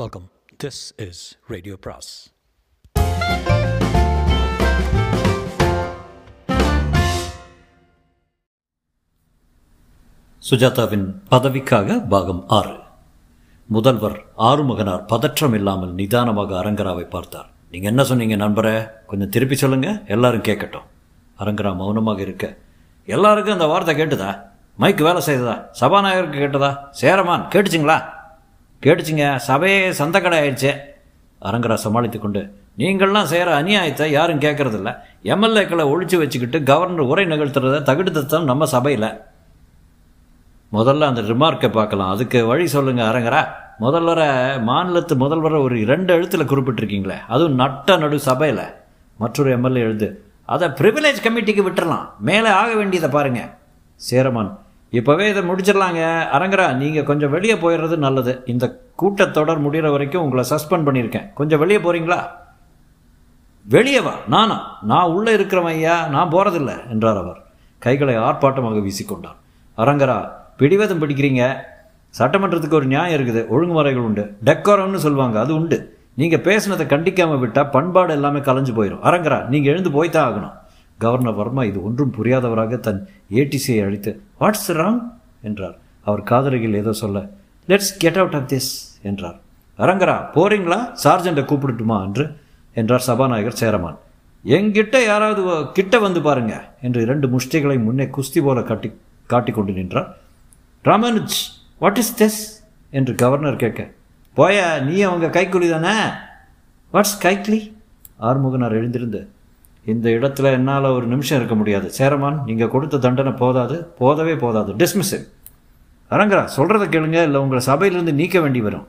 Welcome this is radio பிராஸ் சுஜாதாவின் பதவிக்காக பாகம் ஆறு. முதல்வர் ஆறுமுகனார் பதற்றம் இல்லாமல் நிதானமாக அரங்கராவை பார்த்தார். நீங்கள் என்ன சொன்னீங்க நண்பரே? கொஞ்சம் திருப்பி சொல்லுங்கள் எல்லாரும் கேட்கட்டும். அரங்கரா மௌனமாக இருக்க. எல்லாருக்கும் அந்த வார்த்தை கேட்டுதா? மைக்கு வேலை செய்ததா? சபாநாயகருக்கு கேட்டதா? சேரமான் கேட்டுச்சிங்களா? கேட்டுச்சுங்க சபையே சந்தக்கடை ஆயிடுச்சு அரங்கரா சமாளித்து கொண்டு நீங்கள்லாம் செய்கிற அநியாயத்தை யாரும் கேட்கறதில்ல எம்எல்ஏக்களை ஒழிச்சு வச்சுக்கிட்டு கவர்னர் உரை நிகழ்த்துறத தகுடுத்தான் நம்ம சபையில். முதல்ல அந்த ரிமார்க்கை பார்க்கலாம். அதுக்கு வழி சொல்லுங்கள் அரங்கரா. முதல்வரை மாநிலத்து முதல்வரை ஒரு இரண்டு எழுத்தில் குறிப்பிட்டிருக்கீங்களே அதுவும் நட்ட நடு சபையில். மற்றொரு எம்எல்ஏ எழுது அதை ப்ரிவிலேஜ் கமிட்டிக்கு விட்டுறலாம். மேலே ஆக வேண்டியதை பாருங்கள் சேரமான் இப்போவே இதை முடிச்சிடலாங்க. அரங்கரா நீங்கள் கொஞ்சம் வெளியே போயிடுறது நல்லது. இந்த கூட்டத்தொடர் முடிகிற வரைக்கும் உங்களை சஸ்பெண்ட் பண்ணியிருக்கேன். கொஞ்சம் வெளியே போகிறீங்களா வெளியே வா. நானா? நான் உள்ளே இருக்கிறவன் ஐயா. நான் போகிறதில்ல என்றார் அவர். கைகளை ஆர்ப்பாட்டமாக வீசிக்கொண்டார். அரங்கரா பிடிவாதம் பிடிக்கிறீங்க. சட்டமன்றத்துக்கு ஒரு நியாயம் இருக்குது. ஒழுங்குமுறைகள் உண்டு. டெக்கோரம்னு சொல்லுவாங்க. அது உண்டு. நீங்கள் பேசுனதை கண்டிக்காமல் விட்டால் பண்பாடு எல்லாமே கலைஞ்சு போயிடும் அரங்கரா நீங்கள் எழுந்து போய் தான் ஆகணும். கவர்னர் வர்மா இது ஒன்றும் புரியாதவராக தன் ஏடிசியை அழித்து வாட்ஸ் ராங் என்றார். அவர் காதலிகள் ஏதோ சொல்ல let's get out of this என்றார். அரங்கரா போறீங்களா? சார்ஜெண்ட்டை கூப்பிடட்டுமா? என்று என்றார் சபாநாயகர் சேரமான். எங்கிட்ட யாராவது கிட்ட வந்து பாருங்க என்று இரண்டு முஷ்டிகளை முன்னே குஸ்தி போல காட்டி காட்டிக்கொண்டு நின்றார். ராமானுஜ் வாட் இஸ் திஸ் என்று கவர்னர் கேட்க போய நீ அவங்க கைக்குலி தானே? வாட்ஸ் கைக்லி ஆறுமுகனார் எழுந்திருந்து இந்த இடத்துல என்னால் ஒரு நிமிஷம் இருக்க முடியாது. சேரமான் நீங்கள் கொடுத்த தண்டனை போதாது. போதவே போதாது. டிஸ்மிஸ் அரங்கரா சொல்கிறத கேளுங்க. இல்லை உங்களை சபையிலிருந்து நீக்க வேண்டி வரும்.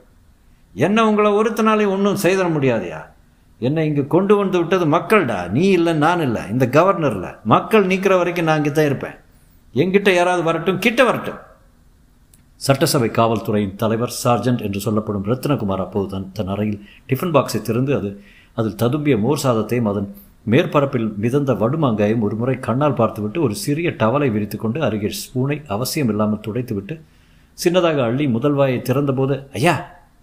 என்ன உங்களை ஒருத்தனாலையும் ஒன்றும் செய்திட முடியாதுயா? என்னை இங்கே கொண்டு வந்து விட்டது மக்கள்டா. நீ இல்லை நான் இல்லை. இந்த கவர்னர் இல்லை மக்கள் நீக்கிற வரைக்கும் நான் இங்கே தான் இருப்பேன். என்கிட்ட யாராவது வரட்டும் கிட்ட வரட்டும். சட்டசபை காவல்துறையின் தலைவர் சார்ஜென்ட் என்று சொல்லப்படும் ரத்னகுமார் அப்போது தன் தன் அறையில் டிஃபன் பாக்ஸை திறந்து அது அதில் ததும்பிய மோர் சாதத்தையும் அதன் மேற்பரப்பில் மிதந்த வடுமாங்காயும் ஒரு முறை கண்ணால் பார்த்துவிட்டு ஒரு சிறிய டவலை விரித்துக்கொண்டு அருகே ஸ்பூனை அவசியம் இல்லாமல் துடைத்துவிட்டு சின்னதாக அள்ளி முதல் வாயை திறந்தபோது ஐயா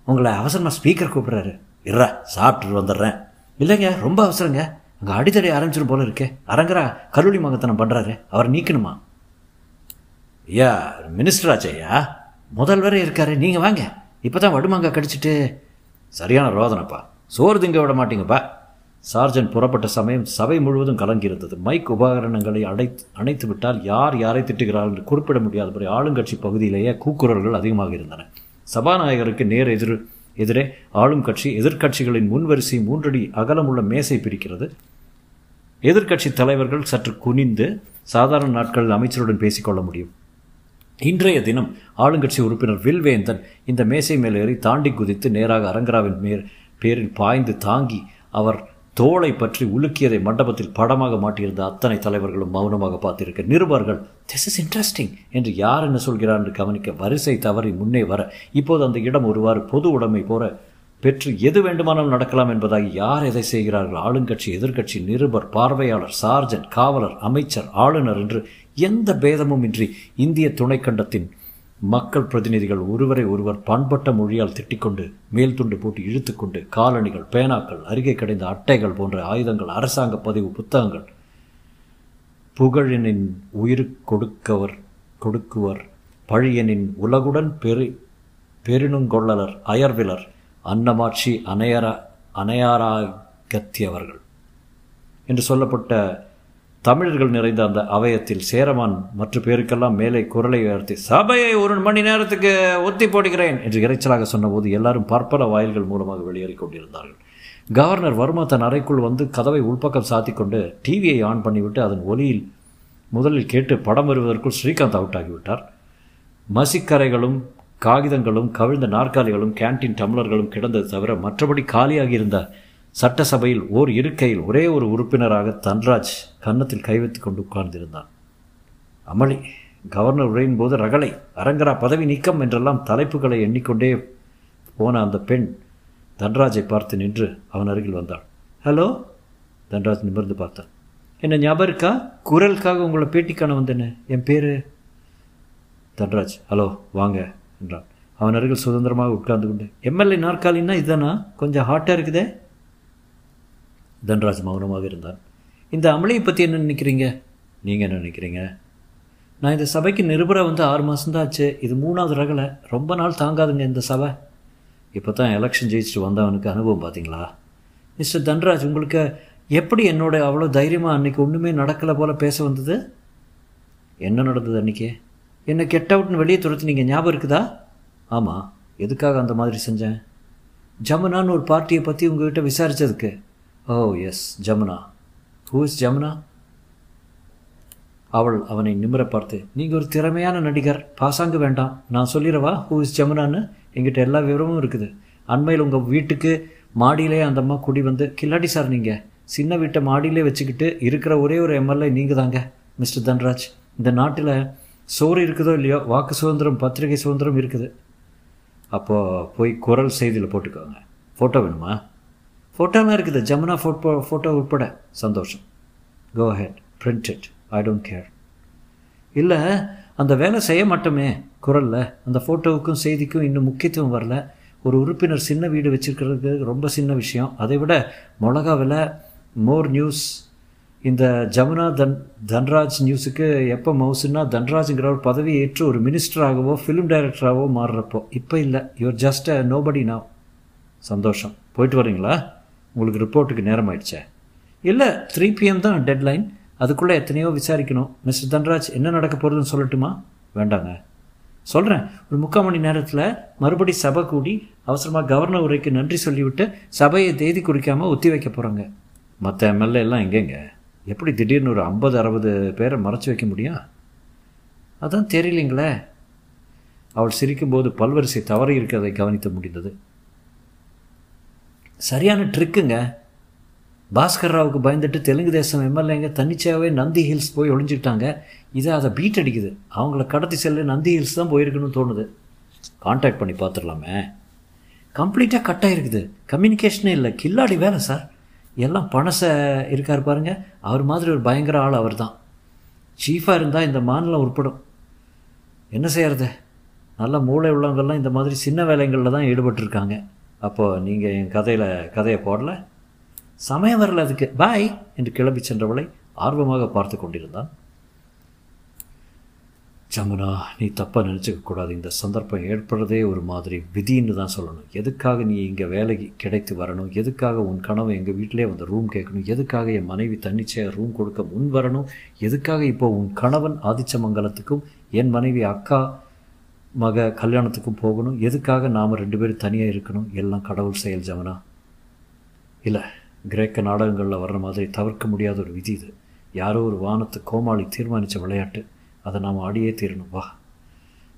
உங்களை அவசரமாக ஸ்பீக்கர் கூப்பிட்றாரு. இறா சாப்பிட்டுட்டு வந்துடுறேன். இல்லைங்க ரொம்ப அவசரங்க. அங்கே அடித்தடி ஆரம்பிச்சிடும் போல இருக்கே. அரங்கரா கல்லூரி மகத்தனம் பண்ணுறாரு அவர் நீக்கணுமா? ஐயா மினிஸ்டர் ஆச்சையா முதல்வரே இருக்காரு. நீங்கள் வாங்க. இப்போ தான் வடுமாங்காய் கடிச்சிட்டு சரியான ரோதனைப்பா. சோறு திங்க விட மாட்டீங்கப்பா. சார்ஜன் புறப்பட்ட சமயம் சபை முழுவதும் கலங்கியிருந்தது. மைக் உபகரணங்களை அடைத்து அணைத்து விட்டால் யார் யாரை திட்டுகிறார்கள் என்று குறிப்பிட முடியாதபடி ஆளுங்கட்சி பகுதியிலேயே கூக்குரல்கள் அதிகமாக இருந்தன. சபாநாயகருக்கு நேர் எதிர் எதிரே ஆளும் கட்சி எதிர்க்கட்சிகளின் முன்வரிசை மூன்றடி அகலமுள்ள மேசை பிரிக்கிறது. எதிர்க்கட்சி தலைவர்கள் சற்று குனிந்து சாதாரண நாட்களில் அமைச்சருடன் பேசிக்கொள்ள முடியும். இன்றைய தினம் ஆளுங்கட்சி உறுப்பினர் வில்வேந்தன் இந்த மேசை மேலேறி ஏறி தாண்டி குதித்து நேராக அரங்கராவின் மேல் பேரில் பாய்ந்து தாங்கி அவர் தோளை பற்றி உலுக்கியதை மண்டபத்தில் படமாக மாட்டியிருந்த அத்தனை தலைவர்களும் மௌனமாக பார்த்திருக்க நிருபர்கள் திஸ் இஸ் இன்ட்ரெஸ்டிங் என்று யார் என்ன சொல்கிறார் என்று கவனிக்க வரிசை தவறி முன்னே வர இப்போது அந்த இடம் ஒருவாறு பொது உடைமை போற பெற்று எது வேண்டுமானாலும் நடக்கலாம் என்பதாக யார் எதை செய்கிறார்கள்? ஆளுங்கட்சி எதிர்க்கட்சி நிருபர் பார்வையாளர் சார்ஜன் காவலர் அமைச்சர் ஆளுநர் என்று எந்த பேதமும் இன்றி இந்திய துணைக்கண்டத்தின் மக்கள் பிரதிநிதிகள் ஒருவரை ஒருவர் பண்பட்ட மொழியால் திட்டிக்கொண்டு மேல் துண்டு போட்டு இழுத்துக்கொண்டு காலணிகள் பேனாக்கள் அருகே கிடைந்த அட்டைகள் போன்ற ஆயுதங்கள் அரசாங்க பதிவு புத்தகங்கள். புகழினின் உயிர் கொடுக்கவர் கொடுக்குவர் பழியனின் உலகுடன் பெரு பெருணுங்கொள்ளலர் அயர்விலர் அன்னமாட்சி அனையரா அனையாராகத்தியவர்கள் என்று சொல்லப்பட்ட தமிழர்கள் நிறைந்த அந்த அவயத்தில் சேரமான் மற்ற பேருக்கெல்லாம் மேலே குரலை உயர்த்தி சபையை ஒரு மணி நேரத்துக்கு ஒத்தி போடுகிறேன் என்று இறைச்சலாக சொன்னபோது எல்லாரும் பற்பல வாயில்கள் மூலமாக வெளியேறிக் கொண்டிருந்தார்கள். கவர்னர் வர்மா தன் அறைக்குள் வந்து கதவை உள்பக்கம் சாத்தி கொண்டு டிவியை ஆன் பண்ணிவிட்டு அதன் ஒலியில் முதலில் கேட்டு படம் வருவதற்குள் ஸ்ரீகாந்த் அவுட் ஆகிவிட்டார். மசிக்கரைகளும் காகிதங்களும் கவிழ்ந்த நாற்காலிகளும் கேண்டீன் டம்ளர்களும் கிடந்தது தவிர மற்றபடி காலியாகி இருந்த சட்டசபையில் ஓர் இருக்கையில் ஒரே ஒரு உறுப்பினராக தன்ராஜ் கன்னத்தில் கை வைத்து கொண்டு உட்கார்ந்திருந்தான். அமளி கவர்னர் உரையின் போது ரகளை அரங்கரா பதவி நீக்கம் என்றெல்லாம் தலைப்புகளை எண்ணிக்கொண்டே போன அந்த பெண் தன்ராஜை பார்த்து நின்று அவன் அருகில் வந்தாள். ஹலோ? தன்ராஜ் நிமிர்ந்து பார்த்தான். என்ன ஞாபகம் இருக்கா? குரலுக்காக உங்களை பேட்டி காண வந்தேனே. என் பேர்? தன்ராஜ் ஹலோ வாங்க என்றான். அவன் அருகில் சுதந்திரமாக உட்கார்ந்து கொண்டு எம்எல்ஏ நாற்காலின்னா இதுதானா? கொஞ்சம் ஹாட்டாக இருக்குதே. தன்ராஜ் மௌனமாக இருந்தான் இந்த அமளியை பற்றி என்ன நினைக்கிறீங்க? நீங்கள் என்ன நினைக்கிறீங்க? நான் இந்த சபைக்கு நிருபராக வந்து ஆறு மாதம்தான் ஆச்சு. இது மூணாவது ரகலை. ரொம்ப நாள் தாங்காதுங்க இந்த சபை. இப்போ தான் எலெக்ஷன் ஜெயிச்சுட்டு வந்தவனுக்கு அனுபவம் பார்த்தீங்களா மிஸ்டர் தன்ராஜ் உங்களுக்கு எப்படி என்னோட அவ்வளோ தைரியமாக அன்றைக்கி ஒன்றுமே நடக்கலை போல் பேச வந்தது? என்ன நடந்தது அன்றைக்கி என்னை கெட் அவுட்னு வெளியே துரத்து நீங்கள் ஞாபகம் இருக்குதா? ஆமாம் எதுக்காக அந்த மாதிரி செஞ்சேன்? ஜமுனான்னு ஒரு பார்ட்டியை பற்றி உங்ககிட்ட விசாரித்ததுக்கு ஓ yes Jamuna who is Jamuna அவள் அவனை நிமிர பார்த்து நீங்கள் ஒரு திறமையான நடிகர் பாசாங்க வேண்டாம். நான் சொல்லிடவா ஹூ இஸ் ஜமுனான்னு எங்கிட்ட எல்லா விவரமும் இருக்குது. அண்மையில் உங்கள் வீட்டுக்கு மாடியிலே அந்த அம்மா குடி வந்து கில்லாடி சார் நீங்கள் சின்ன வீட்டை மாடியிலே வச்சுக்கிட்டு இருக்கிற ஒரே ஒரு எம்எல்ஏ நீங்கள் தாங்க மிஸ்டர் தன்ராஜ். இந்த நாட்டில் சோறு இருக்குதோ இல்லையோ வாக்கு சுதந்திரம் பத்திரிகை சுதந்திரம் இருக்குது. அப்போது போய் குரல் செய்தியில் போட்டுக்கோங்க. ஃபோட்டோ வேணுமா? ஃபோட்டோலாம் இருக்குது. ஜமுனா ஃபோட்டோ ஃபோட்டோ உட்பட. சந்தோஷம். Go ahead print it I don't care இல்லை அந்த வேலை செய்ய மாட்டோமே. குரலில். அந்த ஃபோட்டோவுக்கும் செய்திக்கும் இன்னும் முக்கியத்துவம் வரல. ஒரு உறுப்பினர் சின்ன வீடு வச்சுருக்கிறது ரொம்ப சின்ன விஷயம். அதை விட மிளகாவில் மோர் நியூஸ் இந்த ஜமுனா தன் தன்ராஜ் நியூஸுக்கு எப்போ மவுசுன்னா தன்ராஜுங்கிற ஒரு பதவி ஏற்று ஒரு மினிஸ்டராகவோ ஃபிலிம் டைரக்டராகவோ மாறுறப்போ. இப்போ இல்லை. யுவர் ஜஸ்ட் நோபடி நான் சந்தோஷம். போயிட்டு வரீங்களா? உங்களுக்கு ரிப்போர்ட்டுக்கு நேரம் ஆயிடுச்சே இல்லை த்ரீ பிஎம் தான் டெட்லைன் அதுக்குள்ளே எத்தனையோ விசாரிக்கணும். மிஸ்டர் தன்ராஜ் என்ன நடக்க போகிறதுன்னு சொல்லட்டுமா? வேண்டாங்க. சொல்கிறேன் ஒரு முக்கால் மணி நேரத்தில் மறுபடி சபை கூடி அவசரமாக கவர்னர் உரைக்கு நன்றி சொல்லிவிட்டு சபையை தேதி குறிக்காமல் ஒத்தி வைக்க போகிறாங்க மற்ற எம்எல்ஏ எல்லாம் எங்கெங்க? எப்படி திடீர்னு ஒரு ஐம்பது அறுபது பேரை மறைச்சி வைக்க முடியும்? அதான் தெரியலைங்களே. அவள் சிரிக்கும்போது பல்வரிசை தவறி இருக்கிறதை கவனித்த முடிந்தது. சரியான ட்ரிக்குங்க பாஸ்கர் ராவுக்கு பயந்துட்டு தெலுங்கு தேசம் எம்எல்ஏங்க தன்னிச்சையாகவே நந்தி ஹில்ஸ் போய் ஒளிஞ்சிக்கிட்டாங்க. இதை அதை பீட் அடிக்குது. அவங்கள கடத்தி செல்ல நந்தி ஹில்ஸ் தான் போயிருக்குன்னு தோணுது. காண்டாக்ட் பண்ணி பார்த்துடலாமே. கம்ப்ளீட்டாக கட் ஆகிருக்குது கம்யூனிகேஷனே இல்லை. கில்லாடி வேலை சார். எல்லாம் பணசை இருக்கார் பாருங்க. அவர் மாதிரி ஒரு பயங்கர ஆள் அவர் தான் சீஃபாக இருந்தால் இந்த மாநிலம் உட்படும் என்ன செய்கிறது நல்ல மூளை உள்ளவங்கள்லாம் இந்த மாதிரி சின்ன வேலைங்களில் தான் ஈடுபட்டிருக்காங்க. அப்போது நீங்கள் என் கதையில் கதையை போடல. சமயம் வரல அதுக்கு. பாய் என்று கிளம்பி சென்றவளை ஆர்வமாக பார்த்து கொண்டிருந்தான். ஜமுனா நீ தப்பாக நினச்சிக்க கூடாது. இந்த சந்தர்ப்பம் ஏற்படுறதே ஒரு மாதிரி விதின்னு தான் சொல்லணும். எதுக்காக நீ இங்கே வேலைக்கு கிடைத்து வரணும்? எதுக்காக உன் கனவு எங்கள் வீட்டிலே வந்து ரூம் கேட்கணும்? எதுக்காக என் மனைவி தன்னிச்சையாக ரூம் கொடுக்க முன் வரணும்? எதுக்காக இப்போ உன் கணவன் ஆதிச்சமங்கலத்துக்கும் என் மனைவி அக்கா மக கல்யாணத்துக்கும் போகணும். எதுக்காக நாம் ரெண்டு பேரும் தனியாக இருக்கணும்? எல்லாம் கடவுள் செயல் ஜவனா இல்லை கிரேக்க நாடகங்களில் வர்ற மாதிரி தவிர்க்க முடியாத ஒரு விதி இது. யாரோ ஒரு வானத்து கோமாளி தீர்மானித்த விளையாட்டு. அதை நாம் ஆடியே தீரணும். வா.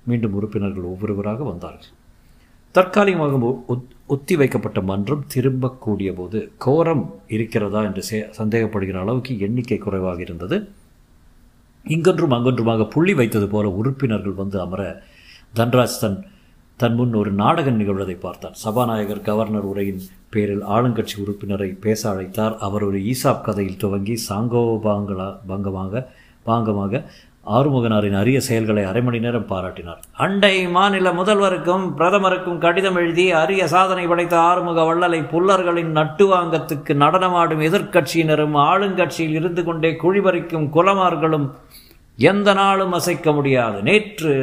மீண்டும் உறுப்பினர்கள் ஒவ்வொருவராக வந்தார்கள். தற்காலிகமாக ஒத்தி வைக்கப்பட்ட மன்றம் திரும்பக்கூடிய போது கோரம் இருக்கிறதா என்று சே சந்தேகப்படுகிற அளவுக்கு எண்ணிக்கை குறைவாக இருந்தது. இங்கொன்றும் அங்கொன்றுமாக புள்ளி வைத்தது போல உறுப்பினர்கள் வந்து அமர தன்ராஜ் தன் தன் முன் ஒரு நாடகம் நிகழ்வதை பார்த்தார் சபாநாயகர் கவர்னர் உரையின் பேரில் ஆளுங்கட்சி உறுப்பினரை பேச அழைத்தார். அவர் ஒரு ஈசாப் கதையில் துவங்கி சாங்கோபாங்களா பங்கமாக பாங்கமாக ஆறுமுகனாரின் அரிய செயல்களை அரை மணி நேரம் பாராட்டினார். அண்டை மாநில முதல்வருக்கும் பிரதமருக்கும் கடிதம் எழுதி அரிய சாதனை படைத்த ஆறுமுக வள்ளலை புல்லர்களின் நட்டுவாங்கத்துக்கு நடனமாடும் எதிர்க்கட்சியினரும் ஆளுங்கட்சியில் இருந்து கொண்டே குழிபறிக்கும் குலமார்களும் எந்த நாளும் அசைக்க முடியாது. நேற்று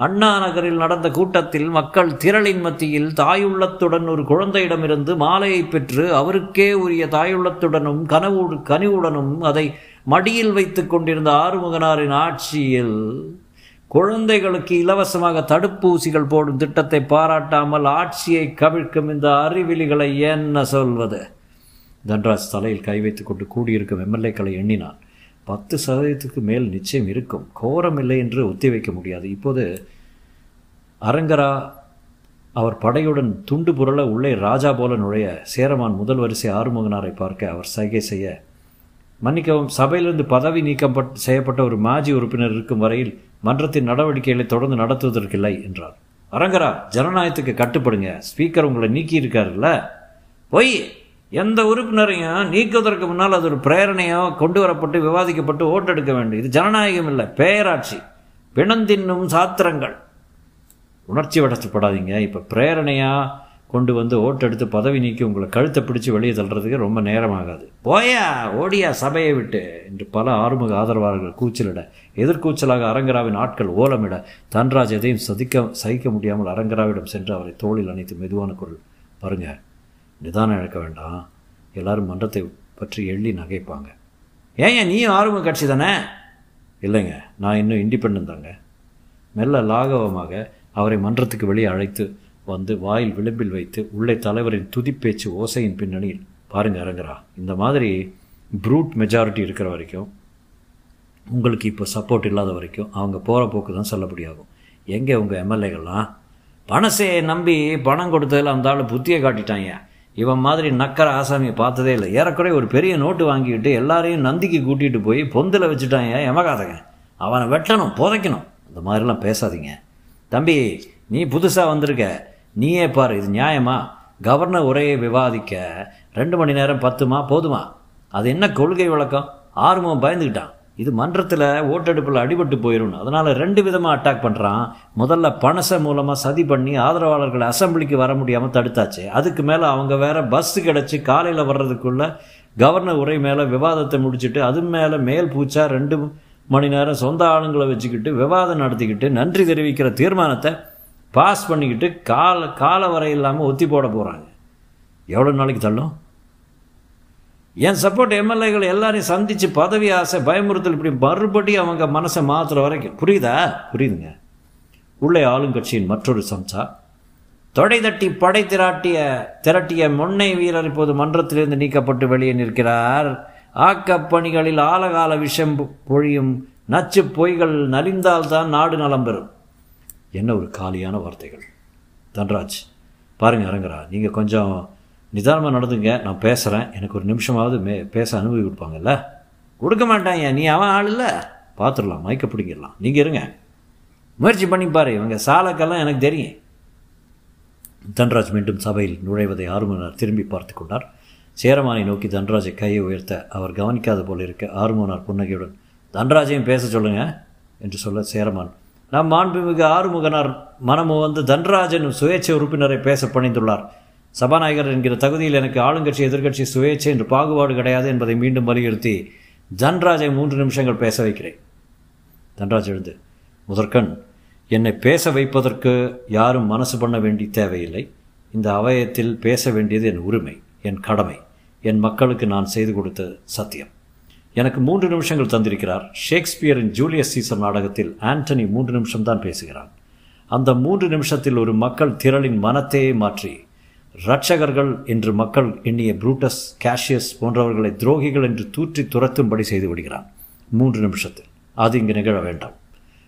அண்ணா நகரில் நடந்த கூட்டத்தில் மக்கள் திரளின் மத்தியில் தாயுள்ளத்துடன் ஒரு குழந்தையிடமிருந்து மாலையை பெற்று அவருக்கே உரிய தாயுள்ளத்துடனும் கனவு கனிவுடனும் அதை மடியில் வைத்து கொண்டிருந்த ஆறுமுகனாரின் ஆட்சியில் குழந்தைகளுக்கு இலவசமாக தடுப்பூசிகள் போடும் திட்டத்தை பாராட்டாமல் ஆட்சியை கவிழ்க்கும் இந்த அறிவிலிகளை என்ன சொல்வது? தன்ராஜ் தலையில் கை வைத்துக்கொண்டு கூடியிருக்கும் எம்எல்ஏக்களை எண்ணினான். பத்து சதவீதத்துக்கு மேல் நிச்சயம் இருக்கும். கோரம் இல்லை என்று ஒத்திவைக்க முடியாது. இப்போது அரங்கரா அவர் படையுடன் துண்டு புரள உள்ளே ராஜா போல நுழைய சேரமான் முதல் வரிசை ஆறுமுகனாரை பார்க்க அவர் சைகை செய்ய மன்னிக்கவும் சபையிலிருந்து பதவி நீக்கம் செய்யப்பட்ட ஒரு மாஜி உறுப்பினர் இருக்கும் வரையில் மன்றத்தின் நடவடிக்கைகளை தொடர்ந்து நடத்துவதற்கில்லை என்றார். அரங்கரா ஜனநாயகத்துக்கு கட்டுப்படுங்க. ஸ்பீக்கர் உங்களை நீக்கி இருக்காருல்ல பொய் எந்த உறுப்பினரையும் நீக்குவதற்கு முன்னால் அது ஒரு பிரேரணையோ கொண்டு வரப்பட்டு விவாதிக்கப்பட்டு ஓட்டெடுக்க வேண்டும். இது ஜனநாயகம் இல்லை பேராட்சி. பிணந்தின்னும் சாத்திரங்கள். உணர்ச்சி வடச்சப்படாதீங்க இப்போ பிரேரணையாக கொண்டு வந்து ஓட்டெடுத்து பதவி நீக்கி உங்களை கழுத்தை பிடிச்சி வெளியே தள்ளுறதுக்கு ரொம்ப நேரமாகாது. போயா ஓடியா சபையை விட்டு என்று பல ஆறுமுக ஆதரவாளர்கள் கூச்சலிட எதிர்கூச்சலாக அரங்கராவின் ஆட்கள் ஓலமிட தன்ராஜ் எதையும் சதிக்க சகிக்க முடியாமல் அரங்கராவிடம் சென்று அவரை தோளில் அணைத்து மெதுவான குரல் பாருங்கள் நிதானம் இழக்க வேண்டாம். எல்லாரும் மன்றத்தை பற்றி எள்ளி நகைப்பாங்க. ஏங்க நீயும் ஆர்வம் கட்சி தானே? இல்லைங்க நான் இன்னும் இண்டிபெண்ட் தாங்க. மெல்ல லாகவமாக அவரை மன்றத்துக்கு வெளியே அழைத்து வந்து வாயில் விளிம்பில் வைத்து உள்ளே தலைவரின் துதிப்பேச்சு ஓசையின் பின்னணியில் பாருங்க அரங்கரா இந்த மாதிரி ப்ரூட் மெஜாரிட்டி இருக்கிற வரைக்கும் உங்களுக்கு இப்போ சப்போர்ட் இல்லாத வரைக்கும் அவங்க போகிற போக்கு தான் செல்லப்படியாகும் எங்கே உங்கள் எம்எல்ஏகள்லாம் பணசையை நம்பி பணம் கொடுத்ததில் அந்த ஆள் புத்தியை காட்டிட்டாங்க. இவன் மாதிரி நக்கர ஆசாமியை பார்த்ததே இல்லை. ஏறக்குறைய ஒரு பெரிய நோட்டு வாங்கிக்கிட்டு எல்லாரையும் நந்திக்கு கூட்டிகிட்டு போய் பொந்தில் வச்சுட்டாங்க எமகாதங்க அவனை வெட்டணும் புதைக்கணும். அந்த மாதிரிலாம் பேசாதீங்க. தம்பி நீ புதுசாக வந்திருக்க. நீயே பாரு இது நியாயமா? கவர்னர் உரையை விவாதிக்க ரெண்டு மணி நேரம் பத்துமா போதுமா? அது என்ன கொள்கை விளக்கம் ஆர்வம் பயந்துக்கிட்டான். இது மன்றத்தில் ஓட்டெடுப்பில் அடிபட்டு போயிடும் அதனால் ரெண்டு விதமாக அட்டாக் பண்ணுறான் முதல்ல பணசை மூலமாக சதி பண்ணி ஆதரவாளர்கள் அசம்பிளிக்கு வர முடியாமல் தடுத்தாச்சு. அதுக்கு மேலே அவங்க வேற பஸ் கிடச்சி காலையில் வர்றதுக்குள்ளே கவர்னர் உரை மேலே விவாதத்தை முடிச்சுட்டு அது மேலே மேல் பூச்சா ரெண்டு மணி நேரம் சொந்த ஆளுங்களை வச்சுக்கிட்டு விவாதம் நடத்திக்கிட்டு நன்றி தெரிவிக்கிற தீர்மானத்தை பாஸ் பண்ணிக்கிட்டு கால கால வரை இல்லாமல் ஒத்தி போட போகிறாங்க எவ்வளோ நாளைக்கு தள்ளும்? என் சப்போர்ட் எம்எல்ஏகள் எல்லாரையும் சந்தித்து பதவி ஆசை பயமுறுத்தல் இப்படி மறுபடியும் அவங்க மனசை மாற்றுற வரைக்கும். புரியுதா? புரியுதுங்க. உள்ளே ஆளுங்கட்சியின் மற்றொரு சம்சா. தொடை தட்டி படை திராட்டிய திரட்டிய முன்னை வீரர் இப்போது மன்றத்திலிருந்து நீக்கப்பட்டு வெளியே நிற்கிறார். ஆக்கப்பணிகளில் ஆலகால விஷம் பொழியும் நச்சு பொய்கள் நலிந்தால்தான் நாடு நலம் பெறும். என்ன ஒரு காலியான வார்த்தைகள். தன்ராஜ் பாருங்க அரங்கரா நீங்கள் கொஞ்சம் நிதானமாக நடந்துங்க நான் பேசுகிறேன் எனக்கு ஒரு நிமிஷமாவது மே பேச அனுமதி கொடுப்பாங்கல்ல? கொடுக்க மாட்டாங்க நீ அவன் ஆள் இல்லை. பார்த்துடலாம் மயக்க பிடிங்கிடலாம். நீங்கள் இருங்க. முயற்சி பண்ணி பாரு. இவங்க சாலக்கெல்லாம் எனக்கு தெரியும். தன்ராஜ் மீண்டும் சபையில் நுழைவதை ஆறுமனார் திரும்பி பார்த்து கொண்டார். சேரமானை நோக்கி தன்ராஜை கையை உயர்த்த அவர் கவனிக்காத போல இருக்க ஆறுமுகனார் புன்னகையுடன் தன்ராஜையும் பேச சொல்லுங்க என்று சொல்ல சேரமான் நம் மாண்புமிகு ஆறுமுகனார் மனமு வந்து தன்ராஜன் சுயேட்சை உறுப்பினரை பேச பணிந்துள்ளார். சபாநாயகர் என்கிற தகுதியில் எனக்கு ஆளுங்கட்சி எதிர்கட்சி சுயேட்சை என்று பாகுபாடு கிடையாது என்பதை மீண்டும் வலியுறுத்தி தன்ராஜை மூன்று நிமிஷங்கள் பேச வைக்கிறேன். தன்ராஜ் எழுந்து முதற்கண் என்னை பேச வைப்பதற்கு யாரும் மனசு பண்ண வேண்டி தேவையில்லை. இந்த அவயத்தில் பேச வேண்டியது என் உரிமை என் கடமை. என் மக்களுக்கு நான் செய்து கொடுத்த சத்தியம். எனக்கு மூன்று நிமிஷங்கள் தந்திருக்கிறார். ஷேக்ஸ்பியரின் ஜூலியஸ் சீசர் நாடகத்தில் ஆண்டனி மூன்று நிமிஷம்தான் பேசுகிறான். அந்த மூன்று நிமிஷத்தில் ஒரு மக்கள் திரளின் மனத்தையே மாற்றி ரட்சகர்கள் என்று மக்கள் எண்ணிய புரூட்டஸ் கேஷியஸ் போன்றவர்களை துரோகிகள் என்று தூற்றி துரத்தும்படி செய்து விடுகிறான். மூன்று நிமிஷத்தில். அது இங்கு நிகழ வேண்டாம்.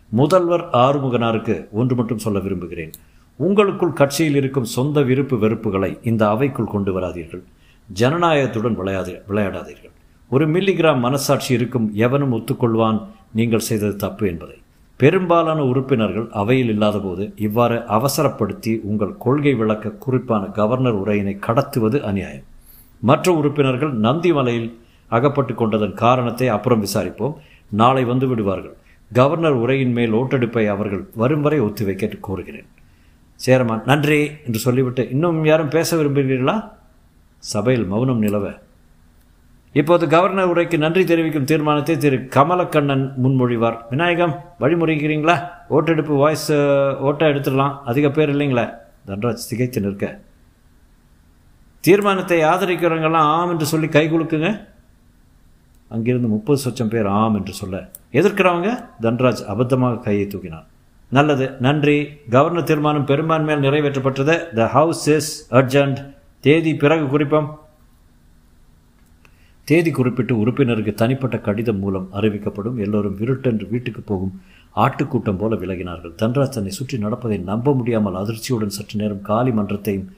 முதல்வர் ஆறுமுகனாருக்கு ஒன்று மட்டும் சொல்ல விரும்புகிறேன். உங்களுக்குள் கட்சியில் இருக்கும் சொந்த விருப்பு வெறுப்புகளை இந்த அவைக்குள் கொண்டு வராதீர்கள். ஜனநாயகத்துடன் விளையாதி விளையாடாதீர்கள். ஒரு மில்லிகிராம் மனசாட்சி இருக்கும் எவனும் ஒத்துக்கொள்வான். நீங்கள் செய்தது தப்பு என்பதை. பெரும்பாலான உறுப்பினர்கள் அவையில் இல்லாதபோது இவ்வாறு அவசரப்படுத்தி உங்கள் கொள்கை விளக்க குறிப்பான கவர்னர் உரையினை கடத்துவது அநியாயம். மற்ற உறுப்பினர்கள் நந்திமலையில் அகப்பட்டு கொண்டதன் காரணத்தை அப்புறம் விசாரிப்போம். நாளை வந்து விடுவார்கள். கவர்னர் உரையின் மேல் ஓட்டெடுப்பை அவர்கள் வரும் வரை ஒத்திவைக்க கோருகிறேன். சேரமான் நன்றி என்று சொல்லிவிட்டு இன்னும் யாரும் பேச விரும்புகிறீர்களா? சபையில் மௌனம் நிலவ இப்போது கவர்னர் உரைக்கு நன்றி தெரிவிக்கும் தீர்மானத்தை திரு கமலக்கண்ணன் முன்மொழிவார். விநாயகம் வழிமுறைக்கிறீங்களா? ஓட்டெடுப்பு வாய்ஸ் ஓட்டை எடுத்துடலாம். அதிக பேர் இல்லைங்களே? தன்ராஜ் திகைத்து நிற்க. தீர்மானத்தை ஆதரிக்கிறவங்கெல்லாம் ஆம் என்று சொல்லி கை குலுக்குங்க? அங்கிருந்து முப்பது சொச்சம் பேர் ஆம் என்று சொல்ல. எதிர்க்கிறவங்க? தன்ராஜ் அபத்தமாக கையை தூக்கினார் நல்லது. நன்றி. கவர்னர் தீர்மானம் பெரும்பான்மையால் நிறைவேற்றப்பட்டது. த ஹவுஸ் இஸ் அர்ஜென்ட் தேதி பிறகு குறிப்போம். தேதி குறிப்பிட்டு உறுப்பினருக்கு தனிப்பட்ட கடிதம் மூலம் அறிவிக்கப்படும். எல்லோரும் விருட்டென்று வீட்டுக்கு போகும் ஆட்டுக்கூட்டம் போல விலகினார்கள். தன்ராஜ் தன்னை சுற்றி நடப்பதை நம்ப முடியாமல் அதிர்ச்சியுடன் சற்று நேரம் காலி மன்றத்தையும்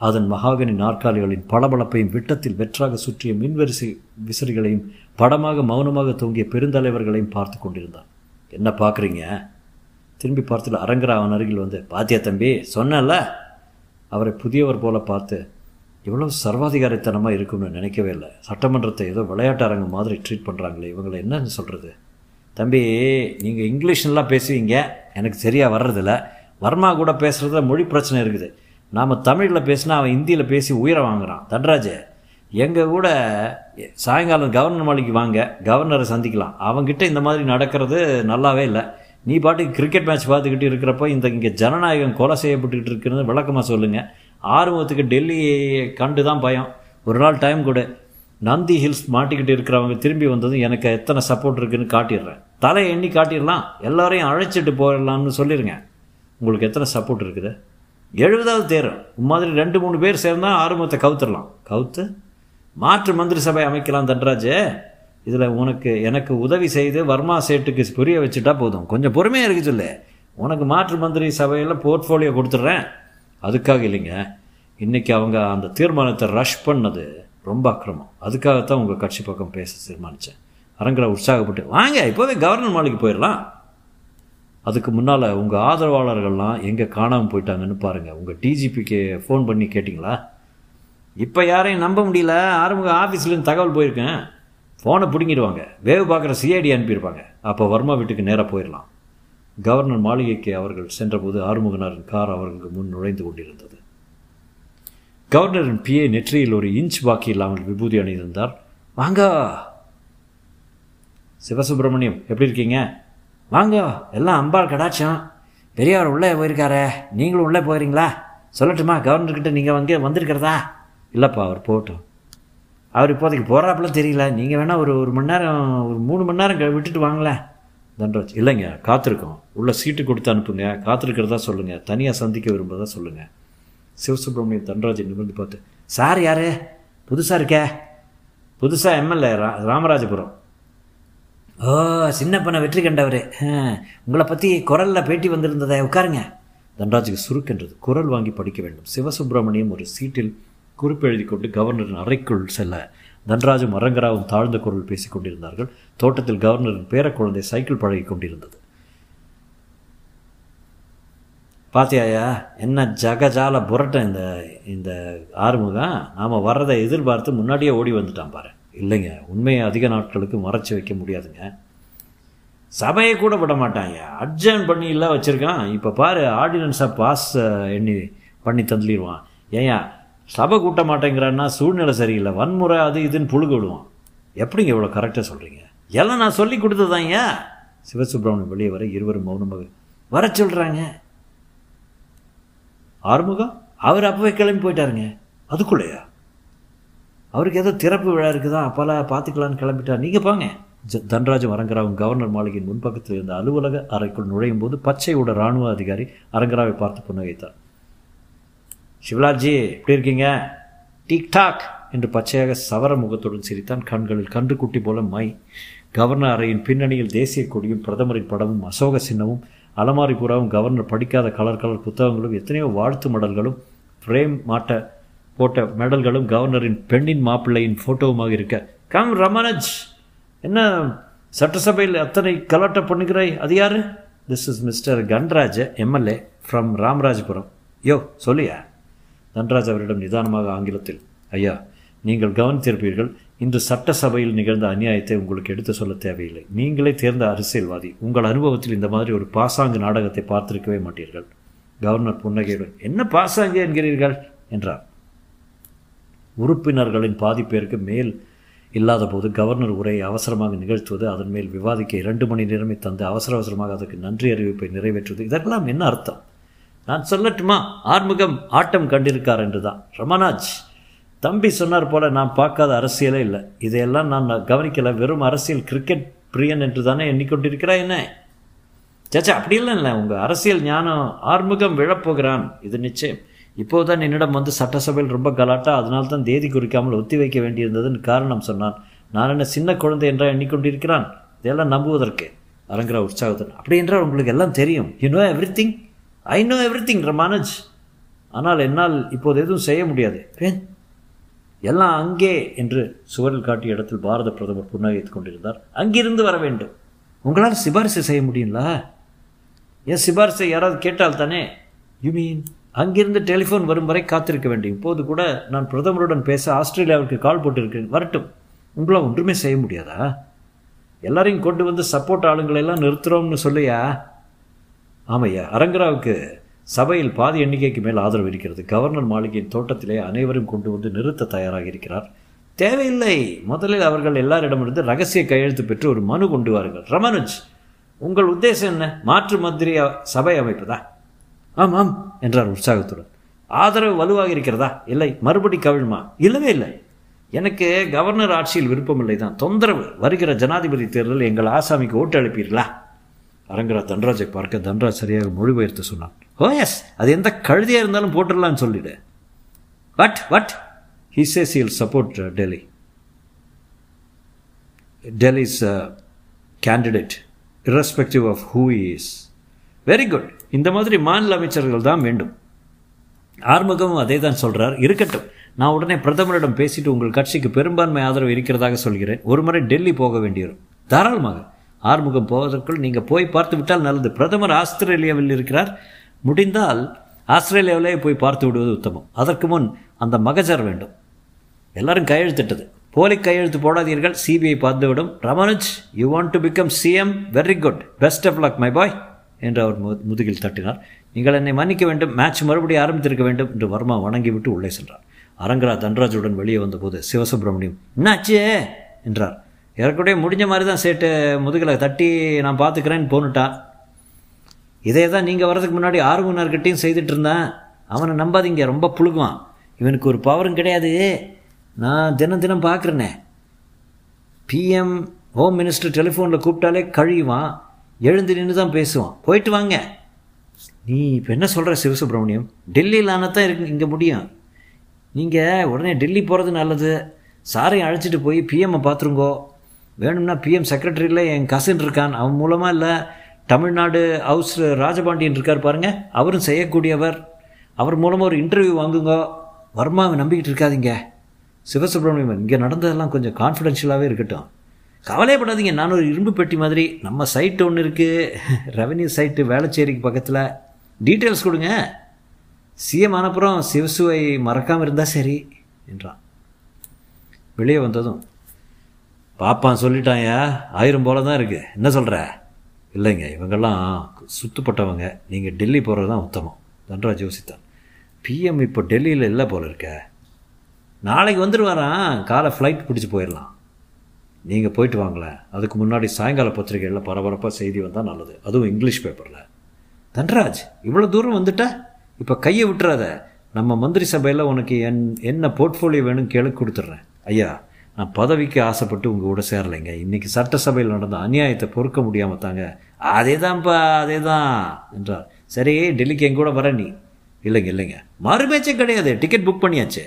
அதன் மகாகனி நாற்காலிகளின் பளபளப்பையும் விட்டத்தில் வெற்றாக சுற்றிய மின்வரிசை விசிறிகளையும் படமாக மௌனமாக தொங்கிய பெருந்தலைவர்களையும் பார்த்து கொண்டிருந்தான். என்ன பார்க்குறீங்க? திரும்பி பார்த்துட்டு அரங்கரா அவன் அருகில் வந்து பாத்தியா தம்பி சொன்னல அவரை புதியவர் போல பார்த்து இவ்வளோ சர்வாதிகாரத்தனமாக இருக்கும்னு நினைக்கவே இல்லை. சட்டமன்றத்தை ஏதோ விளையாட்டு அரங்கு மாதிரி ட்ரீட் பண்ணுறாங்களே இவங்களை என்னன்னு சொல்கிறது தம்பி நீங்கள் இங்கிலீஷ்லாம் பேசுவீங்க. எனக்கு சரியாக வர்றதில்ல. வர்மா கூட பேசுகிறதுல மொழி பிரச்சனை இருக்குது. நாம் தமிழில் பேசினா அவன் ஹிந்தியில் பேசி உயிரை வாங்குறான். தன்ராஜ் எங்கள் கூட சாயங்காலம் கவர்னர் மாளிகை வாங்க. கவர்னரை சந்திக்கலாம். அவங்ககிட்ட இந்த மாதிரி நடக்கிறது நல்லாவே இல்லை. நீ பாட்டுக்கு கிரிக்கெட் மேட்ச் பார்த்துக்கிட்டு இருக்கிறப்போ இந்த இங்கே ஜனநாயகம் கொலை செய்யப்பட்டுக்கிட்டு இருக்கிறது விளக்கமாக சொல்லுங்கள் ஆர்வத்துக்கு டெல்லியை கண்டு தான் பயம். ஒரு நாள் டைம் கொடு நந்தி ஹில்ஸ் மாட்டிக்கிட்டு இருக்கிறவங்க திரும்பி வந்ததும் எனக்கு எத்தனை சப்போர்ட் இருக்குன்னு காட்டிடுறேன். தலை எண்ணி காட்டிடலாம். எல்லாரையும் அழைச்சிட்டு போயிடலாம்னு சொல்லிடுங்க உங்களுக்கு எத்தனை சப்போர்ட் இருக்குது? எழுபதாவது தேரும் மாதிரி ரெண்டு மூணு பேர் சேர்ந்தா ஆர்வத்தை கவுத்துடலாம். கவுத்து? மாற்று மந்திரி சபை அமைக்கலாம் தன்ராஜ். இதில் உனக்கு எனக்கு உதவி செய்து வர்மா சேட்டுக்கு புரிய வச்சுட்டா போதும். கொஞ்சம் பொறுமையாக இருக்கு சொல்லு. உனக்கு மாற்று மந்திரி சபையில் போர்ட்ஃபோலியோ கொடுத்துட்றேன். அதுக்காக இல்லைங்க. இன்றைக்கி அவங்க அந்த தீர்மானத்தை ரஷ் பண்ணது ரொம்ப அக்கிரமம். அதுக்காகத்தான் உங்கள் கட்சி பக்கம் பேச தீர்மானித்தேன் அரங்கரை உற்சாகப்பட்டு வாங்க இப்போவே கவர்னர் மாளிகை போயிடலாம். அதுக்கு முன்னால் உங்கள் ஆதரவாளர்கள்லாம் எங்கே காணாமல் போயிட்டாங்கன்னு பாருங்கள் உங்கள் டிஜிபிக்கு ஃபோன் பண்ணி கேட்டிங்களா? இப்போ யாரையும் நம்ப முடியல. ஆரம்ப ஆஃபீஸ்லேருந்து தகவல் போயிருக்கேன். ஃபோனை பிடுங்கிடுவாங்க. வேவு பார்க்குற சிஐடி அனுப்பியிருப்பாங்க. அப்போ வர்மா வீட்டுக்கு நேராக போயிடலாம். கவர்னர் மாளிகைக்கு அவர்கள் சென்றபோது ஆறுமுகனாரின் கார் அவர்களுக்கு முன் நுழைந்து கொண்டிருந்தது. கவர்னரின் பிஏ நெற்றியில் ஒரு இன்ச் பாக்கி இல்லாமல் விபூதி அணிந்திருந்தார். வாங்க! சிவசுப்பிரமணியம் எப்படி இருக்கீங்க? வாங்க எல்லாம் அம்பாள் கடாச்சம் பெரியவர் உள்ளே போயிருக்காரே. நீங்களும் உள்ளே போகிறீங்களா சொல்லட்டுமா கவர்னர்கிட்ட நீங்கள் அங்கே வந்திருக்கிறதா? இல்லைப்பா அவர் போட்டோம் அவர் இப்போதைக்கு போகிறாப்புல தெரியல. நீங்கள் வேணால் ஒரு ஒரு மணி நேரம் ஒரு மூணு மணி நேரம் விட்டுட்டு வாங்களேன். தண்டராஜ் இல்லைங்க காத்திருக்கோம். உள்ள சீட்டு கொடுத்து அனுப்புங்க. காத்திருக்கிறதா சொல்லுங்கள் தனியாக சந்திக்க விரும்புறதா சொல்லுங்கள் சிவசுப்ரமணியம் தன்ராஜ் நிமிர்ந்து பார்த்து சார் யார்? புதுசாக இருக்கே. புதுசாக எம்எல்ஏ ரா ராமராஜபுரம். ஓ சின்னப்பனை வெற்றி கண்டவர். உங்களை பற்றி குரலில் பேட்டி வந்திருந்ததை உட்காருங்க. தண்டராஜுக்கு சுருக்கென்றது குரல் வாங்கி படிக்க வேண்டும். சிவசுப்பிரமணியம் ஒரு சீட்டில் குறிப்பு எழுதி கொண்டு கவர்னரின் அறைக்குள் செல்ல தண்டராஜும் அரங்கராவும் தாழ்ந்த குரல் பேசிக் கொண்டிருந்தார்கள். தோட்டத்தில் கவர்னரின் பேரக்குழந்தை சைக்கிள் பழகி கொண்டிருந்தது. பாத்தியாயா என்ன ஜகஜால புரட்டம் இந்த இந்த ஆறுமுகம் நாம் வர்றதை எதிர்பார்த்து முன்னாடியே ஓடி வந்துட்டான் பாரு. இல்லைங்க உண்மையை அதிக நாட்களுக்கு மறைச்சி வைக்க முடியாதுங்க. சபையை கூட விட மாட்டாங்க அட்ஜன் பண்ணி இல்லை வச்சுருக்கான். இப்போ பாரு ஆர்டினன்ஸை பாஸ் எண்ணி பண்ணி தந்துடுவான் ஏன் சபை கூட்ட மாட்டேங்கிறான்னா சூழ்நிலை சரியில்லை. வன்முறை அது இதுன்னு புழுக விடுவான். எப்படிங்க இவ்வளோ கரெக்டாக சொல்கிறீங்க எல்லாம் நான் சொல்லி கொடுத்ததாங்க சிவசுப்ரமணியம் வெளியே வர இருவரும் மௌனமாக வர சொல்கிறாங்க ஆறுமுகம்? அவர் அப்போவே கிளம்பி போயிட்டாருங்க. அதுக்குள்ளேயா? அவருக்கு ஏதோ திறப்பு விழா இருக்குதா? அப்போல்லாம் பார்த்துக்கலான்னு கிளம்பிட்டா நீங்கள் போங்க. ஜ- தன்ராஜம் அரங்கராவும் கவர்னர் மாளிகையின் முன்பக்கத்தில் இருந்த அலுவலக அறைக்குள் நுழையும் போது பச்சையோட இராணுவ அதிகாரி அரங்கராவை பார்த்து புன்னகைத்தார். சிவலாஜி எப்படி இருக்கீங்க? டீக் டாக் என்று பச்சையாக சவர முகத்துடன் சிரித்தான் கண்களில் கன்றுக்குட்டி போல மை. கவர்னர் அறையின் பின்னணியில் தேசிய கொடியும் பிரதமரின் படமும் அசோக சின்னமும் அலமாரி பூராவும் கவர்னர் படிக்காத கலர் கலர் புத்தகங்களும் எத்தனையோ வாழ்த்து மடல்களும் ஃப்ரேம் மாட்ட போட்ட மெடல்களும் கவர்னரின் பெண்ணின் மாப்பிள்ளையின் ஃபோட்டோவுமாக இருக்க. கம் ரமணஜ்! என்ன சட்டசபையில் அத்தனை கலாட்ட பண்ணுகிறாய் அது யாரு? This is mister Kanraj MLA from Ramarajapuram யோ சொல்லியா? தன்ராஜ் அவரிடம் நிதானமாக ஆங்கிலத்தில் ஐயா நீங்கள் கவனித்திருப்பீர்கள் இன்று சட்டசபையில் நிகழ்ந்த அநியாயத்தை உங்களுக்கு எடுத்து சொல்ல தேவையில்லை. நீங்களே தேர்ந்த அரசியல்வாதி. உங்கள் அனுபவத்தில் இந்த மாதிரி ஒரு பாசாங்கு நாடகத்தை பார்த்திருக்கவே மாட்டீர்கள். கவர்னர் புன்னகையுடன் என்ன பாசாங்கு என்கிறீர்கள்? என்றார். உறுப்பினர்களின் பாதிப்பேருக்கு மேல் இல்லாத போது கவர்னர் உரையை அவசரமாக நிகழ்த்துவது அதன் மேல் விவாதிக்க இரண்டு மணி நேரமே தந்து அவசர அவசரமாக அதற்கு நன்றி அறிவிப்பை நிறைவேற்றுவது இதெல்லாம் என்ன அர்த்தம்? நான் சொல்லட்டுமா? ஆறுமுகம் ஆட்டம் கண்டிருக்கார் என்று தான் ரமணாஜ் தம்பி சொன்னார் போல நான் பார்க்காத அரசியலே இல்லை. இதையெல்லாம் நான் கவனிக்கல. வெறும் அரசியல் கிரிக்கெட் பிரியன் என்று தானே எண்ணிக்கொண்டிருக்கிறாய் என்ன? சேச்சா அப்படி இல்லை இல்லை. உங்கள் அரசியல் ஞானம் ஆறுமுகம் விழப்போகிறான். இது நிச்சயம். இப்போதான் என்னிடம் வந்து சட்டசபையில் ரொம்ப கலாட்டா. அதனால தான் தேதி குறிக்காமல் ஒத்தி வைக்க வேண்டியிருந்ததுன்னு காரணம் சொன்னான். நான் என்ன சின்ன குழந்தை என்றா எண்ணிக்கொண்டிருக்கிறான்? இதெல்லாம் நம்புவதற்கு. அரங்கரா உற்சாகத்தன் அப்படி என்றால் உங்களுக்கு எல்லாம் தெரியும். You know everything I know everything Ramanuj ஆனால் என்னால் இப்போது எதுவும் செய்ய முடியாது. ஏன் எல்லாம் அங்கே என்று சுவரில் காட்டிய இடத்தில் பாரத பிரதமர் புன்னகைத்துக் கொண்டிருந்தார். அங்கிருந்து வர வேண்டும். உங்களால் சிபாரிசு செய்ய முடியுங்களா என் சிபாரிசை யாராவது கேட்டால் தானே? யூ மீன் அங்கிருந்து டெலிஃபோன் வரும் வரை காத்திருக்க வேண்டும். இப்போது கூட நான் பிரதமருடன் பேச ஆஸ்திரேலியாவுக்கு கால் போட்டிருக்கேன் வரட்டும். உங்களால் ஒன்றுமே செய்ய முடியாதா? எல்லாரையும் கொண்டு வந்து சப்போர்ட் ஆளுங்களை எல்லாம் நிறுத்துறோம்னு சொல்லியா? ஆமையா அரங்கராவுக்கு சபையில் பாதி எண்ணிக்கைக்கு மேல் ஆதரவு இருக்கிறது. கவர்னர் மாளிகையின் தோட்டத்திலே அனைவரும் கொண்டு வந்து நிறுத்த தயாராக இருக்கிறார். தேவையில்லை. முதலில் அவர்கள் எல்லாரிடமிருந்து ரகசிய கையெழுத்து பெற்று ஒரு மனு கொண்டு வாருங்கள். ரமனுஜ் உங்கள் உத்தேசம் என்ன? மாற்று மந்திரி சபை அமைப்பதா? ஆமாம் ஆம் என்றார் உற்சாகத்துடன். ஆதரவு வலுவாக இருக்கிறதா? இல்லை. மறுபடி கவிழ்மா? இல்லவே இல்லை. எனக்கு கவர்னர் ஆட்சியில் விருப்பமில்லை தான் தொந்தரவு. வருகிற ஜனாதிபதி தேர்தலில் எங்கள் ஆசாமிக்கு ஓட்டு அளிப்பீர்களா? அரங்கரா தன்ராஜை பார்க்க தன்ராஜ் சரியாக மொழிபெயர்த்து சொன்னான். Oh, ஓ எஸ் அது எந்த கழுதியாக இருந்தாலும் போட்டுடலான்னு சொல்லிடு. What what he says I'll support Delhi Delhi's candidate irrespective of who is very good இந்த மாதிரி மாநில அமைச்சர்கள் தான் வேண்டும். ஆறுமுகமும் அதே தான் சொல்கிறார் இருக்கட்டும். நான் உடனே பிரதமரிடம் பேசிட்டு உங்கள் கட்சிக்கு பெரும்பான்மை ஆதரவு இருக்கிறதாக சொல்கிறேன். ஒரு முறை டெல்லி போக வேண்டியிருக்கும் தாராளமாக. ஆறுமுகம் போவதற்குள் நீங்கள் போய் பார்த்து விட்டால் நல்லது. பிரதமர் ஆஸ்திரேலியாவில் இருக்கிறார். முடிந்தால் ஆஸ்திரேலியாவிலே போய் பார்த்து விடுவது உத்தமம். அதற்கு முன் அந்த மகஜர் வேண்டும். எல்லாரும் கையெழுத்திட்டது. போலி கையெழுத்து போடாதீர்கள். CBI பார்த்துவிடும். Ramanuj you want to become CM very good best of luck my boy என்று அவர் மு முதுகில் தட்டினார். நீங்கள் என்னை மன்னிக்க வேண்டும். மேட்ச் மறுபடியும் ஆரம்பித்திருக்க வேண்டும் என்று வர்மா வணங்கிவிட்டு உள்ளே சென்றார். அரங்கரா தன்ராஜுடன் வெளியே வந்தபோது சிவசுப்பிரமணியம் என்னாச்சே என்றார். இறக்கக்கூடிய முடிஞ்ச மாதிரி தான் சேட்டு முதுகில் தட்டி நான் பார்த்துக்கிறேன்னு போனுட்டா இதே தான் நீங்கள் வரதுக்கு முன்னாடி ஆறுமுகனார்கிட்டையும் செய்துட்டு இருந்தேன். அவனை நம்பாதீங்க ரொம்ப புழுகுவான். இவனுக்கு ஒரு பவரும் கிடையாது. நான் தினம் தினம் பார்க்குறேனே. பிஎம் ஹோம் மினிஸ்டர் டெலிஃபோனில் கூப்பிட்டாலே கழிவான். எழுந்து நின்று தான் பேசுவான். போயிட்டு வாங்க. நீ இப்போ என்ன சொல்கிற சிவசுப்ரமணியம்? டெல்லியில் ஆனால் தான் இருக்கு இங்கே முடியும். நீங்கள் உடனே டெல்லி போகிறது நல்லது. சாரையும் அழைச்சிட்டு போய் பிஎம்மை பார்த்துருங்கோ. வேணும்னா பிஎம் செக்ரட்டரியில் என் கசின் இருக்கான். அவன் மூலமாக இல்லை தமிழ்நாடு ஹவுஸ் ராஜபாண்டியன் இருக்கார் பாருங்கள் அவரும் செய்யக்கூடியவர். அவர் மூலமாக ஒரு இன்டர்வியூ வாங்குங்க. வர்மாவை நம்பிக்கிட்டு இருக்காதீங்க. சிவசுப்ரமணியம் இங்கே நடந்ததெல்லாம் கொஞ்சம் கான்ஃபிடென்ஷியலாகவே இருக்கட்டும். கவலைப்படாதீங்க நான் ஒரு இரும்பு பெட்டி மாதிரி. நம்ம சைட்டு ஒன்று இருக்குது ரெவன்யூ சைட்டு வேளச்சேரிக்கு பக்கத்தில். டீட்டெயில்ஸ் கொடுங்க. சிஎம் ஆனப்புறம் சிவசுவை மறக்காமல் இருந்தால் சரி என்றான். வெளியே வந்ததும் பாப்பான் சொல்லிட்டாயா? ஆயிரம் போல தான் இருக்குது என்ன சொல்கிற இல்லைங்க இவங்கெல்லாம் சுத்தப்பட்டவங்க. நீங்கள் டெல்லி போகிறது தான் உத்தமம். தன்ராஜ் யோசித்தான். பிஎம் இப்போ டெல்லியில் இல்லை போல இருக்க. நாளைக்கு வந்துடுவாரான் காலை ஃப்ளைட் பிடிச்சி போயிடலாம் நீங்கள் போயிட்டு வாங்களேன். அதுக்கு முன்னாடி சாயங்கால பத்திரிகைகளில் பரபரப்பாக செய்தி வந்தால் நல்லது. அதுவும் இங்கிலீஷ் பேப்பரில். தன்ராஜ் இவ்வளோ தூரம் வந்துட்ட? இப்போ கையை விட்டுறாத. நம்ம மந்திரி சபையில் உனக்கு என் என்ன போர்ட்ஃபோலியோ வேணும் கேளு கொடுத்துட்றேன். ஐயா நான் பதவிக்கு ஆசைப்பட்டு உங்கள் கூட சேரலைங்க. இன்றைக்கி சட்டசபையில் நடந்த அநியாயத்தை பொறுக்க முடியாமல் தாங்க. அதே தான்ப்பா அதே தான் என்றார். சரி டெல்லிக்கு என் கூட வர நீ. இல்லைங்க இல்லைங்க. மறுபேச்சே கிடையாது. டிக்கெட் புக் பண்ணியாச்சு.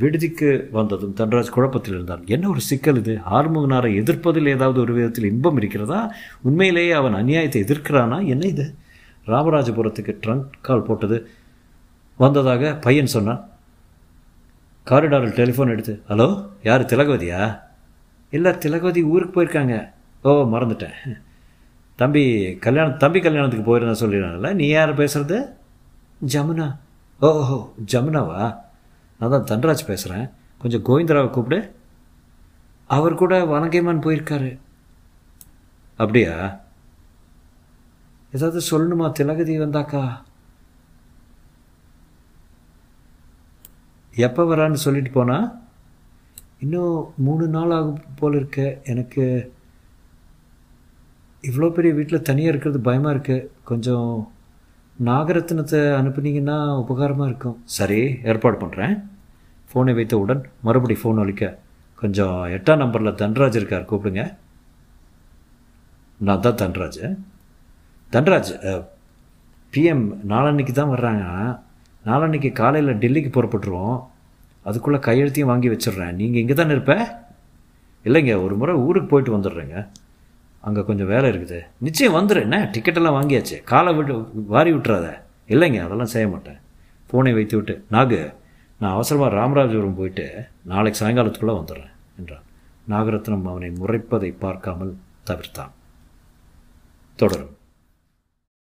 விடுதிக்கு வந்ததும் தன்ராஜ் குழப்பத்தில் இருந்தான் என்ன ஒரு சிக்கல் இது? ஆறுமுகனாரை எதிர்ப்பதில் ஏதாவது ஒரு விதத்தில் இன்பம் இருக்கிறதா? உண்மையிலேயே அவன் அநியாயத்தை எதிர்க்கிறானா? என்ன இது? ராமராஜபுரத்துக்கு ட்ரங்க் கால் போட்டது. வந்ததாக பையன் சொன்னான். காரிடாரில் டெலிஃபோன் எடுத்து ஹலோ யார் திலகவதியா? இல்லை திலகவதி ஊருக்கு போயிருக்காங்க. ஓ மறந்துட்டேன். தம்பி கல்யாணம் தம்பி கல்யாணத்துக்கு போயிருந்தா சொல்லிடுறாங்கல்ல நீ யார் பேசுகிறது ஜமுனா. ஓஹோ ஜமுனாவா? நான் தான் தன்ராஜ் பேசுகிறேன் கொஞ்சம் கோவிந்தராவை கூப்பிடு. அவர் கூட வணங்கைமான் போயிருக்காரு. அப்படியா? ஏதாவது சொல்லணுமா திலகதி வந்தாக்கா? எப்போ வரான்னு சொல்லிட்டு போனா இன்னும் மூணு நாள் ஆகும் போல் இருக்க எனக்கு இவ்வளோ பெரிய வீட்டில் தனியாக இருக்கிறது பயமாக இருக்குது கொஞ்சம் நாகரத்னத்தை அனுப்புனீங்கன்னா உபகாரமாக இருக்கும். சரி ஏற்பாடு பண்ணுறேன் ஃபோனை வைத்தவுடன் மறுபடி ஃபோன் ஒழிக்க கொஞ்சம் எட்டாம் நம்பரில் தன்ராஜ் இருக்கார் கூப்பிடுங்க. நான் தான் தன்ராஜ். தன்ராஜ் பிஎம் நாளன்னைக்கு தான் வர்றாங்க. நாளன்னைக்கு காலையில் டெல்லிக்கு புறப்பட்டுருவோம். அதுக்குள்ளே கையெழுத்தையும் வாங்கி வச்சிடுறேன். நீங்கள் இங்கே தானே இருப்ப? இல்லைங்க ஒரு முறை ஊருக்கு போயிட்டு வந்துடுறேங்க. அங்கே கொஞ்சம் வேலை இருக்குது. நிச்சயம் வந்துடு என்ன? டிக்கெட்டெல்லாம் வாங்கியாச்சு. காலை விட்டு வாரி விட்டுறாத. இல்லைங்க அதெல்லாம் செய்ய மாட்டேன். ஃபோனை வைத்து விட்டு நாகு நான் அவசரமாக ராமராஜபுரம் போயிட்டு நாளைக்கு சாயங்காலத்துக்குள்ளே வந்துடுறேன் என்றான். நாகரத்னம் அவனை முறைப்பதை பார்க்காமல் தவிர்த்தான். தொடரும்.